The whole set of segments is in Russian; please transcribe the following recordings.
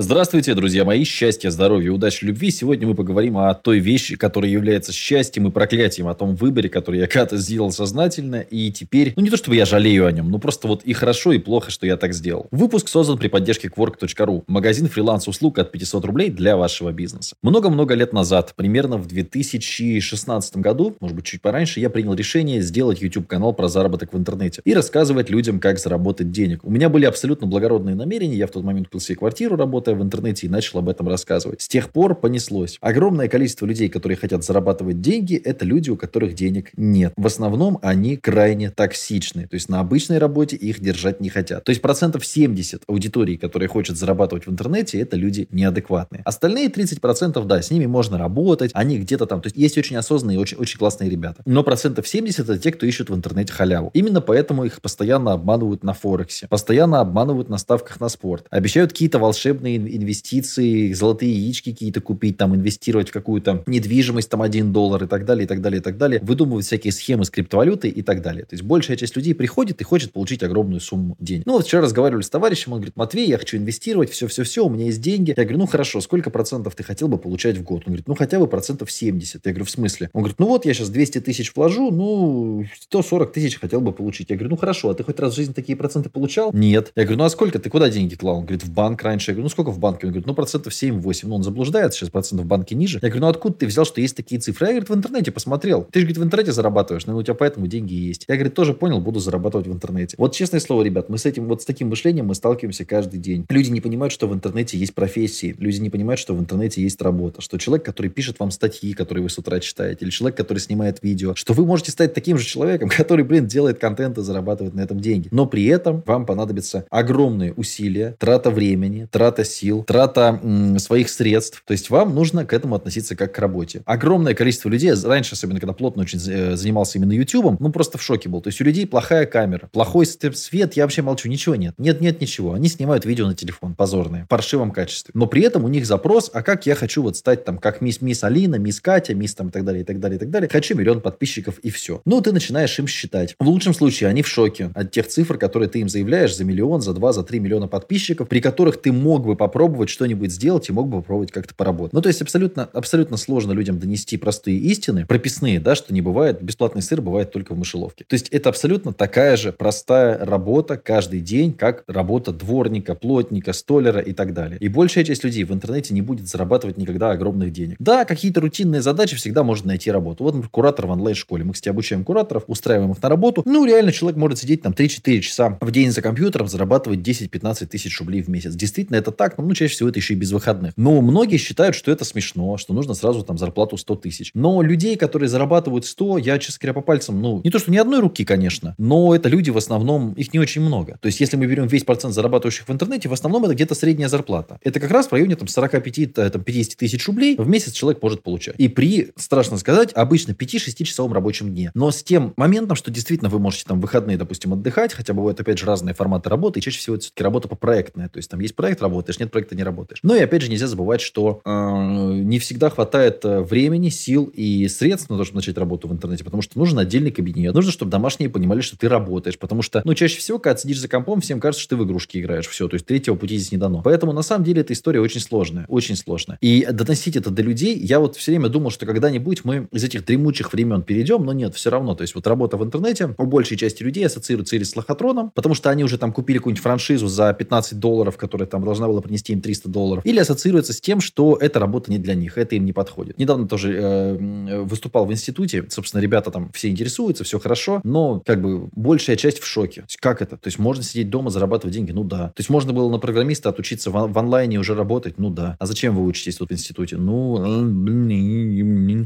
Здравствуйте, друзья мои. Счастья, здоровья, удачи, любви. Сегодня мы поговорим о той вещи, которая является счастьем и проклятием, о том выборе, который я когда-то сделал сознательно. И теперь, ну не то чтобы я жалею о нем, но просто вот и хорошо, и плохо, что я так сделал. Выпуск создан при поддержке Quark.ru. Магазин фриланс-услуг от 500 рублей для вашего бизнеса. Много-много лет назад, примерно в 2016 году, может быть чуть пораньше, я принял решение сделать YouTube-канал про заработок в интернете и рассказывать людям, как заработать денег. У меня были абсолютно благородные намерения. Я в тот момент купил себе квартиру, работал работая в интернете и начал об этом рассказывать. С тех пор понеслось. Огромное количество людей, которые хотят зарабатывать деньги, это люди, у которых денег нет. В основном они крайне токсичны. То есть на обычной работе их держать не хотят. То есть процентов 70 аудитории, которые хочет зарабатывать в интернете, это люди неадекватные. Остальные 30 процентов, да, с ними можно работать, они где-то там. То есть есть очень осознанные, очень, очень классные ребята. Но процентов 70 это те, кто ищут в интернете халяву. Именно поэтому их постоянно обманывают на Форексе, постоянно обманывают на ставках на спорт, обещают какие-то волшебные инвестиции, золотые яички какие-то купить, там, инвестировать в какую-то недвижимость, там, 1 доллар и так далее, и так далее, и так далее, выдумывать всякие схемы с криптовалютой и так далее. То есть большая часть людей приходит и хочет получить огромную сумму денег. Ну, вот вчера разговаривали с товарищем, он говорит, Матвей, я хочу инвестировать, все-все-все, у меня есть деньги. Я говорю, ну, хорошо, сколько процентов ты хотел бы получать в год? Он говорит, ну, хотя бы процентов 70. Я говорю, в смысле? Он говорит, ну, вот я сейчас 200 тысяч вложу, ну, 140 тысяч хотел бы получить. Я говорю, ну, хорошо, а ты хоть раз в жизни такие проценты получал? Нет. Я говорю, ну, а сколько ты куда деньги клал? Он говорит, в банк раньше. Я говорю, ну, сколько в банке? Он говорит, ну, процентов 7-8. Ну, он заблуждается, сейчас процентов в банке ниже. Я говорю, ну, откуда ты взял, что есть такие цифры? Я, говорит, в интернете посмотрел. Ты же, говорит, в интернете зарабатываешь, ну, у тебя поэтому деньги есть. Я, говорит, тоже понял, буду зарабатывать в интернете. Вот честное слово, ребят, мы с этим, вот с таким мышлением мы сталкиваемся каждый день. Люди не понимают, что в интернете есть профессии. Люди не понимают, что в интернете есть работа. Что человек, который пишет вам статьи, которые вы с утра читаете, или человек, который снимает видео, что вы можете стать таким же человеком, который, блин, делает контент и зарабатывает на этом деньги. Но при этом вам понадобится огромные усилия, трата времени, трата сил, трата своих средств. То есть вам нужно к этому относиться как к работе. Огромное количество людей, раньше, особенно когда плотно очень э, занимался именно YouTube, ну просто в шоке был. То есть у людей плохая камера, плохой свет, я вообще молчу, ничего нет. Нет, нет, ничего. Они снимают видео на телефон, позорные, в паршивом качестве. Но при этом у них запрос, а как я хочу вот стать там, как мисс, мисс Алина, мисс Катя, мисс там и так далее, и так далее, и так далее. Хочу миллион подписчиков и все. Ну, ты начинаешь им считать. В лучшем случае они в шоке от тех цифр, которые ты им заявляешь за миллион, за два, за три миллиона подписчиков, при которых ты мог бы попробовать что-нибудь сделать и мог бы попробовать как-то поработать. Ну, то есть абсолютно, абсолютно сложно людям донести простые истины, прописные, да, что не бывает, бесплатный сыр бывает только в мышеловке. То есть это абсолютно такая же простая работа каждый день, как работа дворника, плотника, столера и так далее. И большая часть людей в интернете не будет зарабатывать никогда огромных денег. Да, какие-то рутинные задачи всегда может найти работу. Вот, например, куратор в онлайн-школе. Мы, кстати, обучаем кураторов, устраиваем их на работу. Ну, реально человек может сидеть там 3-4 часа в день за компьютером, зарабатывать 10-15 тысяч рублей в месяц. Действительно, это так, но ну, чаще всего это еще и без выходных. Но многие считают, что это смешно, что нужно сразу там зарплату 100 тысяч. Но людей, которые зарабатывают 100, я, честно говоря, по пальцам, ну, не то, что ни одной руки, конечно, но это люди в основном, их не очень много. То есть, если мы берем весь процент зарабатывающих в интернете, в основном это где-то средняя зарплата. Это как раз в районе там 45, там, 50 тысяч рублей в месяц человек может получать. И при, страшно сказать, обычно 5-6 часовом рабочем дне. Но с тем моментом, что действительно вы можете там выходные, допустим, отдыхать, хотя бывают, опять же, разные форматы работы, и чаще всего это все-таки работа по проектная. То есть, там есть проект, работаешь, нет проекта, не работаешь. Но и опять же, нельзя забывать, что э, не всегда хватает э, времени, сил и средств на то, чтобы начать работу в интернете, потому что нужен отдельный кабинет. Нужно, чтобы домашние понимали, что ты работаешь, потому что, ну, чаще всего, когда сидишь за компом, всем кажется, что ты в игрушки играешь. Все, то есть третьего пути здесь не дано. Поэтому, на самом деле, эта история очень сложная, очень сложная. И доносить это до людей, я вот все время думал, что когда-нибудь мы из этих дремучих времен перейдем, но нет, все равно. То есть вот работа в интернете у большей части людей ассоциируется или с лохотроном, потому что они уже там купили какую-нибудь франшизу за 15 долларов, которая там должна была принести им 300 долларов, или ассоциируется с тем, что эта работа не для них, это им не подходит. Недавно тоже э, выступал в институте, собственно, ребята там все интересуются, все хорошо, но как бы большая часть в шоке. Как это? То есть можно сидеть дома, зарабатывать деньги? Ну да. То есть можно было на программиста отучиться в, в онлайне уже работать? Ну да. А зачем вы учитесь тут в институте? Ну,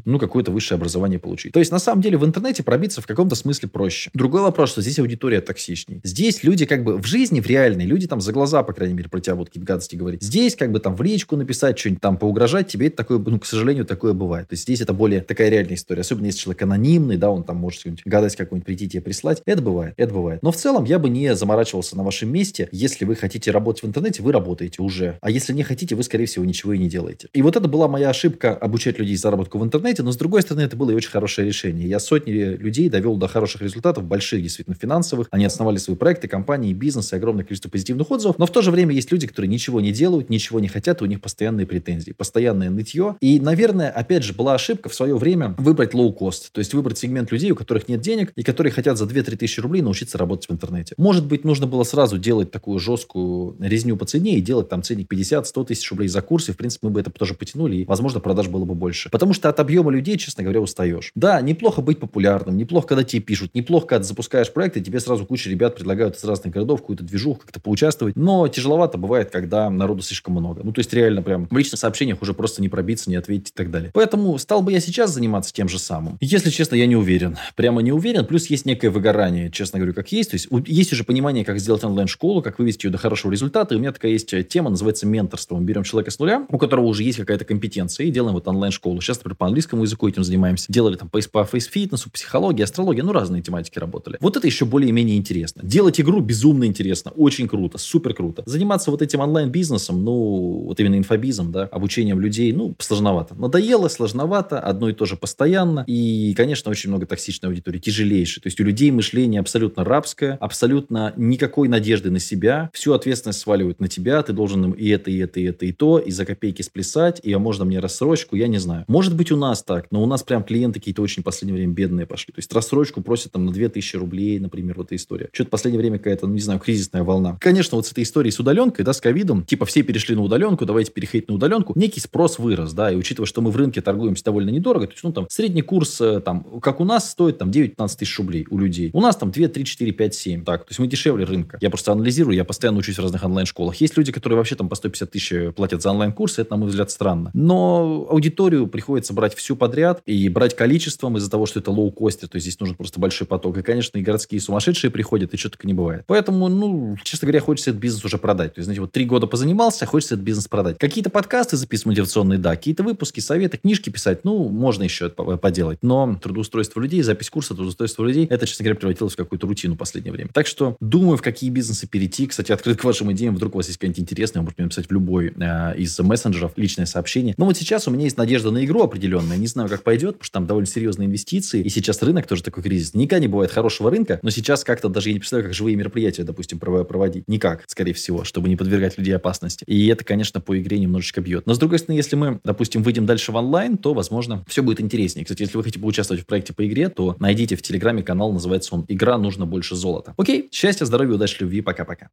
ну какое-то высшее образование получить. То есть на самом деле в интернете пробиться в каком-то смысле проще. Другой вопрос, что здесь аудитория токсичней. Здесь люди как бы в жизни, в реальной, люди там за глаза, по крайней мере, про тебя будут какие-то гадости говорить. Здесь как бы там в личку написать, что-нибудь там поугрожать, тебе это такое, ну, к сожалению, такое бывает. То есть здесь это более такая реальная история. Особенно если человек анонимный, да, он там может гадость какую-нибудь прийти тебе прислать. Это бывает, это бывает. Но в целом я бы не заморачивался на вашем месте. Если вы хотите работать в интернете, вы работаете уже. А если не хотите, вы, скорее всего, ничего и не делаете. И вот это была моя ошибка обучать людей заработку в интернете, но с другой стороны, это было и очень хорошее решение. Я сотни людей довел до хороших результатов, больших, действительно, финансовых. Они основали свои проекты, компании, бизнес и огромное количество позитивных отзывов. Но в то же время есть люди, которые ничего не делают, ничего не хотят, и у них постоянные претензии, постоянное нытье. И, наверное, опять же, была ошибка в свое время выбрать low-cost, то есть выбрать сегмент людей, у которых нет денег и которые хотят за 2-3 тысячи рублей научиться работать в интернете. Может быть, нужно было сразу делать такую жесткую резню по цене и делать там ценник 50-100 тысяч рублей за курс, и, в принципе, мы бы это тоже потянули, и, возможно, продаж было бы больше. Потому что от объема людей, честно говоря, устаешь. Да, неплохо быть популярным, неплохо, когда тебе пишут, неплохо, когда запускаешь проект, и тебе сразу куча ребят предлагают из разных городов какую-то движуху, как-то поучаствовать. Но тяжеловато бывает, когда народу слишком много. Ну, то есть, реально прям в личных сообщениях уже просто не пробиться, не ответить и так далее. Поэтому стал бы я сейчас заниматься тем же самым? Если честно, я не уверен. Прямо не уверен. Плюс есть некое выгорание, честно говорю, как есть. То есть, есть уже понимание, как сделать онлайн-школу, как вывести ее до хорошего результата. И у меня такая есть э, тема, называется менторство. Мы берем человека с нуля, у которого уже есть какая-то компетенция, и делаем вот онлайн-школу. Сейчас, например, по английскому языку этим занимаемся. Делали там по, фейс-фитнесу, психологии, астрологии, ну, разные тематики работали. Вот это еще более-менее интересно. Делать игру безумно интересно, очень круто, супер круто. Заниматься вот этим онлайн-бизнесом, ну, вот именно инфобизом, да, обучением людей, ну, сложновато. Надоело, сложновато, одно и то же постоянно. И, конечно, очень много токсичной аудитории, тяжелейшей. То есть у людей мышление абсолютно рабское, абсолютно никакой надежды на себя. Всю ответственность сваливают на тебя, ты должен им и это, и это, и это, и то, и за копейки сплясать, и а можно мне рассрочку, я не знаю. Может быть, у нас так, но у нас прям клиенты какие-то очень в последнее время бедные пошли. То есть рассрочку просят там на 2000 рублей, например, вот эта история. Что-то в последнее время какая-то, ну, не знаю, кризисная волна. Конечно, вот с этой историей с удаленкой, да, с ковидом, типа все перешли на удаленку, давайте переходить на удаленку, некий спрос вырос, да, и учитывая, что мы в рынке торгуемся довольно недорого, то есть, ну, там, средний курс, э, там, как у нас, стоит там 9-15 тысяч рублей у людей. У нас там 2, 3, 4, 5, 7. Так, то есть мы дешевле рынка. Я просто анализирую, я постоянно учусь в разных онлайн-школах. Есть люди, которые вообще там по 150 тысяч платят за онлайн-курсы, это, на мой взгляд, странно. Но аудиторию приходится брать всю подряд и брать количеством из-за того, что это лоу-костер, то есть здесь нужен просто большой поток. И, конечно, и городские сумасшедшие приходят, и что только не бывает. Поэтому, ну, честно говоря, хочется этот бизнес уже продать. То есть, знаете, вот три года позанимался, хочется этот бизнес продать. Какие-то подкасты записывать мотивационные, да, какие-то выпуски, советы, книжки писать, ну, можно еще это поделать. Но трудоустройство людей, запись курса, трудоустройство людей, это, честно говоря, превратилось в какую-то рутину в последнее время. Так что думаю, в какие бизнесы перейти. Кстати, открыт к вашим идеям. Вдруг у вас есть какая-нибудь интересная, можете мне написать в любой э, из мессенджеров личное сообщение. Но вот сейчас у меня есть надежда на игру определенная. Не знаю, как пойдет, потому что там довольно серьезные инвестиции. И сейчас рынок тоже такой кризис. Никогда не бывает хорошего рынка, но сейчас как-то даже я не представляю, как живые мероприятия, допустим, проводить. Никак, скорее всего, чтобы не подвергать людей опасности. И это, конечно, по игре немножечко бьет. Но, с другой стороны, если мы, допустим, выйдем дальше в онлайн, то, возможно, все будет интереснее. Кстати, если вы хотите поучаствовать в проекте по игре, то найдите в Телеграме канал, называется он «Игра нужно больше золота». Окей, счастья, здоровья, удачи, любви, пока-пока.